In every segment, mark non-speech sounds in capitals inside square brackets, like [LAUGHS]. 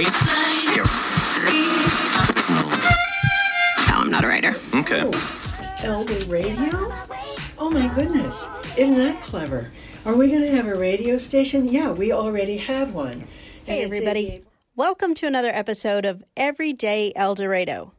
No, I'm not a writer. Okay. Oh, Elder Radio? Oh my goodness, isn't that clever? Are we going to have a radio station? Yeah, we already have one. Hey, And everybody. 88 Welcome to another episode of Everyday El Dorado.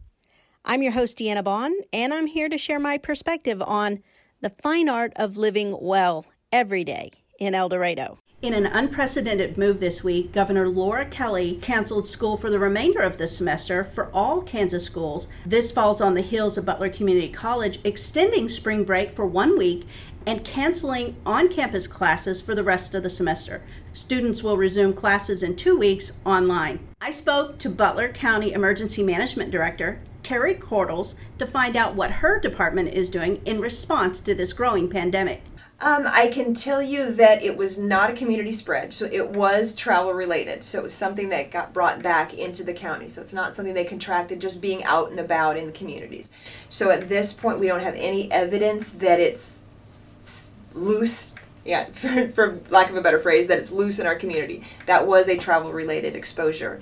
I'm your host, Deanna Bond, and I'm here to share my perspective on the fine art of living well every day in El Dorado. In an unprecedented move this week, Governor Laura Kelly canceled school for the remainder of the semester for all Kansas schools. This falls on the heels of Butler Community College extending spring break for one week and canceling on campus classes for the rest of the semester. Students will resume classes in two weeks online. I spoke to Butler County Emergency Management Director Carrie Korthals to find out what her department is doing in response to this growing pandemic. Um, I can tell you that it was not a community spread, so it was travel related. So it was something that got brought back into the county. So it's not something they contracted just being out and about in the communities. So at this point, we don't have any evidence that it's loose. Yeah, [LAUGHS] for, for lack of a better phrase, that it's loose in our community. That was a travel related exposure.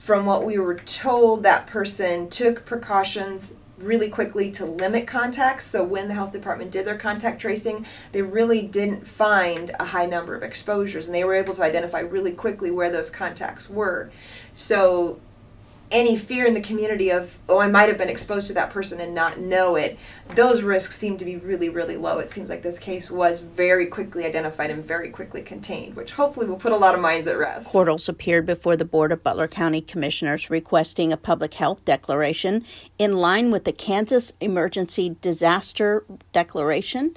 From what we were told, that person took precautions really quickly to limit contacts. So when the health department did their contact tracing, they really didn't find a high number of exposures and they were able to identify really quickly where those contacts were. So any fear in the community of, oh, I might have been exposed to that person and not know it, those risks seem to be really, really low. It seems like this case was very quickly identified and very quickly contained, which hopefully will put a lot of minds at rest. Korthals appeared before the Board of Butler County Commissioners requesting a public health declaration in line with the Kansas Emergency Disaster Declaration.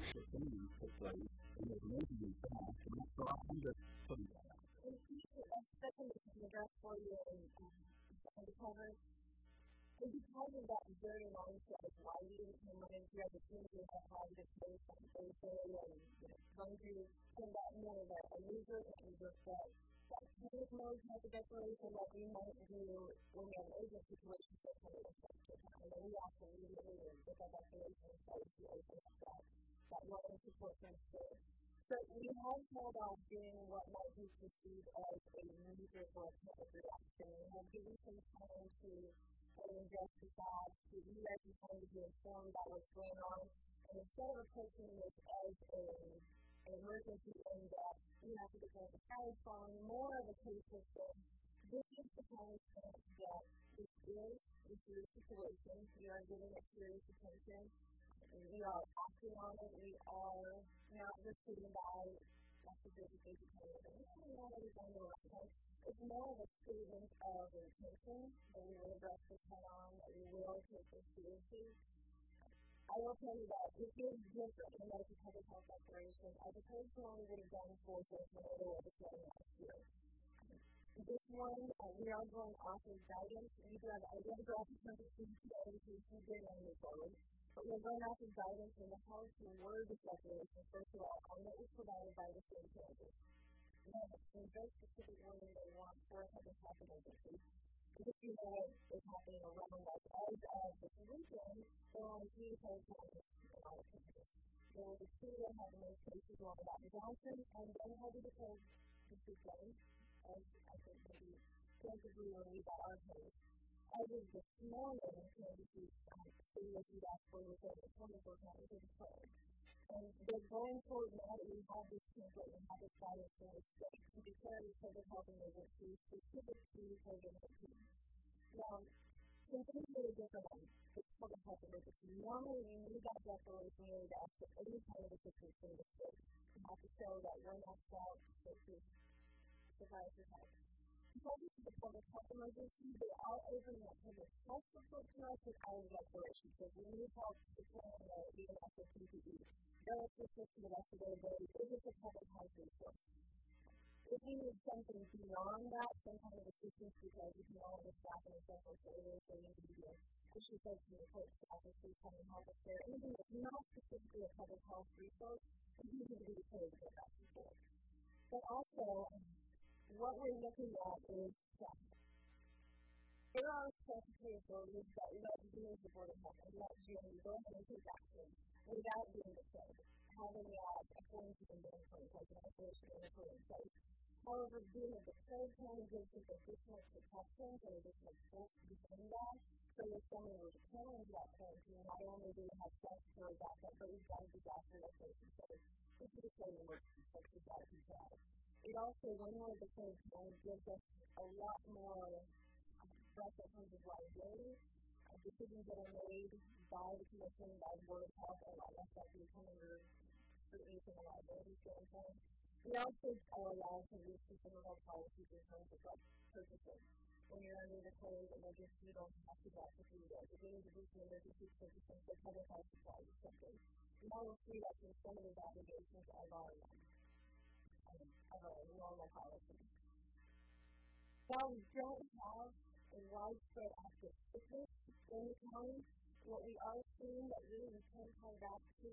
We've been talking very mindset of why you came in here as a teacher and how you face on Thursday and going through from that more of a loser and just that that panic mode has a declaration that we might do when we have an agent situation so kind of affects your time. And we often immediately with that declaration in place to open up that, that love and support from spirit. So we have held off doing what might be perceived as a user or a reaction. We have given some time to putting just aside the irregularly the form that was going on, and instead of approaching this as a, an emergency and that you have to become a child following more of a case system, this is the kind of thing that this is, this is situation, you are giving it serious attention, we are acting on it, we are not just sitting by messages that they can It's no have proven of your attention, that we will address this head on, that we will take this seriously. I will tell you that if you had just recognized the public health declaration, I personally would have done full social order legislation last year. This one, uh, we are going off of guidance. We do have ideographic conversations that we did on the forward, but we're going off of guidance in the health and word the declaration, first of all, on what was provided by the state of Kansas moments in a very specific area they want for us to happen agency. You know what is happening around us as of this weekend, there are new hurricanes in our Texas. There was a two that had made cases on about Johnson, and then had to declare this weekend, as I think maybe plaintively relieved by our case. As of this morning, Kansas City's um, city of Seattle was over 24 counties. And they're going that we have this template and have it for us. Because COVID health emergency, specific to COVID 19. Now, something's really different on this health emergency. Normally, we need that declaration really to ask for any kind of assistance from the state. You have to show that we're not solved versus survivors health. Because public health emergency, they are opening up public health support to us and our. So if we need help, it's going to be an they're assistance to the rest of their day. It is a public health resource. If you need something beyond that, some kind of assistance because you can all the staff and so forth that it is they need to do, you should go to your court staff and please come and help us there. Anything that's not specifically a public health resource, you need to be paid for that support. But also, um, what we're looking at is death. There are certain abilities that let you believe the border of and let you go ahead and take action without being afraid, having the eyes according to the main point, like an operation in the current place. However, being a betrayed kind gives people additional protections and additional strength to defend that. So if someone were to come into that parenting, not only do you have self care about that, but you've got to be back in that person. So this is the same work that you've got to do. It also, when we're betrayed kind, gives us a lot more breadth in of liability. Uh, decisions that are made by the commission, by the board of health, are a lot less likely to come under scrutiny from a liability standpoint. We also allow to use some of our policies in terms of like purchasing. When you're under the code emergency, you don't have to for three days. If you need to do some emergency purchasing for public health supplies or something, you now will free up some of those obligations of our, of our normal policy. While we don't have a widespread active sickness in the county, what we are seeing that really we can tie back to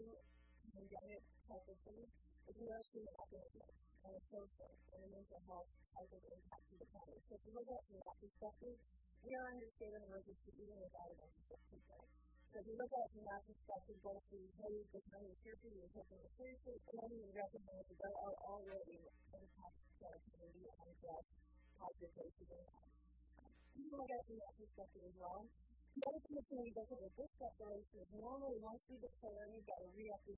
pandemic type of things is we are seeing economic and a social and a mental health type of impact to the county. So if you look at it from that perspective, we are under state of emergency even without an emergency. So if you look at it from that perspective, both the hey, the county is here for you, taking it seriously, and we recognize that there are already impacts to our community and just positive cases impact. You look at it from that perspective as well. We look at with this declaration is normally once we declare, we've got to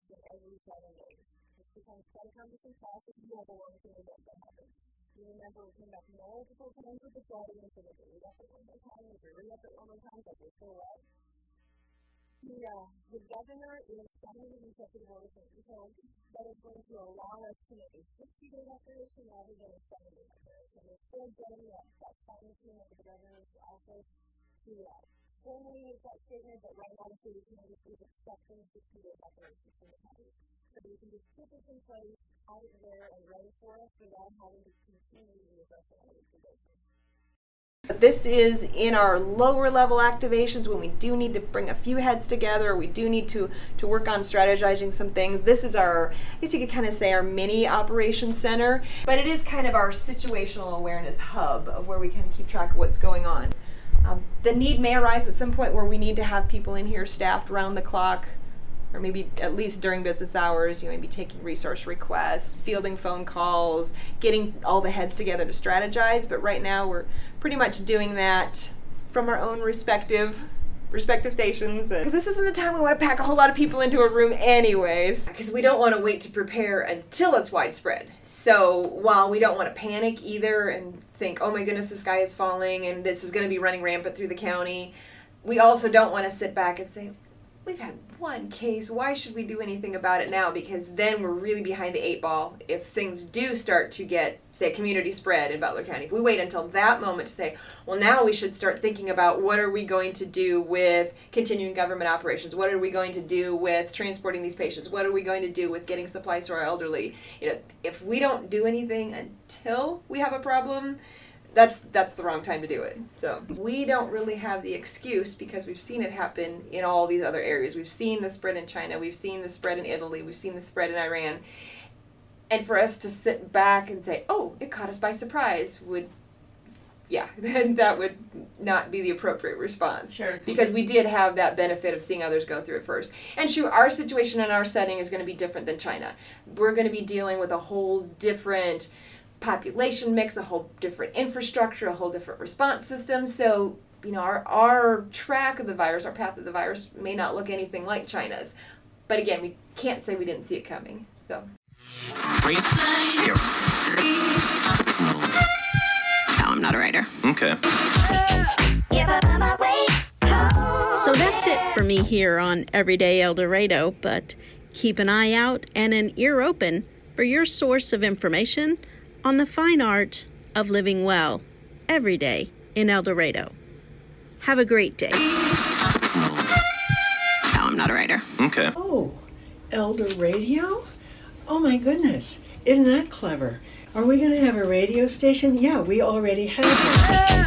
thing every seven days. It's becomes quite cumbersome process. You have a one thing that that happens. You remember we came back multiple times with the flooding and said, okay, re-up it one more time, we re-up it one more time, but we're still up. The, uh, the governor is signing an executive order from April that is going to allow us to make a 60 day declaration rather than a 70 day declaration. We're still getting that, that team of the governor's office to uh, formally make that statement, but right now the city committee is expecting 60 day declaration from the county. So we can just put this in place, have it there, and ready for us without having to continue to address it on a. This is in our lower level activations when we do need to bring a few heads together, we do need to, to work on strategizing some things. This is our, I guess you could kind of say our mini operations center, but it is kind of our situational awareness hub of where we of keep track of what's going on. Um, the need may arise at some point where we need to have people in here staffed around the clock, or maybe at least during business hours, you may be taking resource requests, fielding phone calls, getting all the heads together to strategize. But right now, we're pretty much doing that from our own respective respective stations because this isn't the time we want to pack a whole lot of people into a room anyways because we don't want to wait to prepare until it's widespread so while we don't want to panic either and think oh my goodness the sky is falling and this is going to be running rampant through the county we also don't want to sit back and say we've had one case. Why should we do anything about it now? Because then we're really behind the eight ball if things do start to get, say, community spread in Butler County. If we wait until that moment to say, well, now we should start thinking about what are we going to do with continuing government operations? What are we going to do with transporting these patients? What are we going to do with getting supplies to our elderly? You know, if we don't do anything until we have a problem, that's that's the wrong time to do it. So we don't really have the excuse because we've seen it happen in all these other areas. We've seen the spread in China, we've seen the spread in Italy, we've seen the spread in Iran. And for us to sit back and say, "Oh, it caught us by surprise," would yeah, [LAUGHS] then that would not be the appropriate response. Sure. Because we did have that benefit of seeing others go through it first. And sure, our situation and our setting is going to be different than China. We're going to be dealing with a whole different population mix, a whole different infrastructure, a whole different response system. So, you know, our, our track of the virus, our path of the virus may not look anything like China's. But again, we can't say we didn't see it coming. So. No, I'm not a writer. Okay. So that's it for me here on Everyday El Dorado, but keep an eye out and an ear open for your source of information on the fine art of living well every day in El Dorado. Have a great day. No, I'm not a writer. Okay. Oh, Elder Radio? Oh my goodness. Isn't that clever? Are we going to have a radio station? Yeah, we already have one.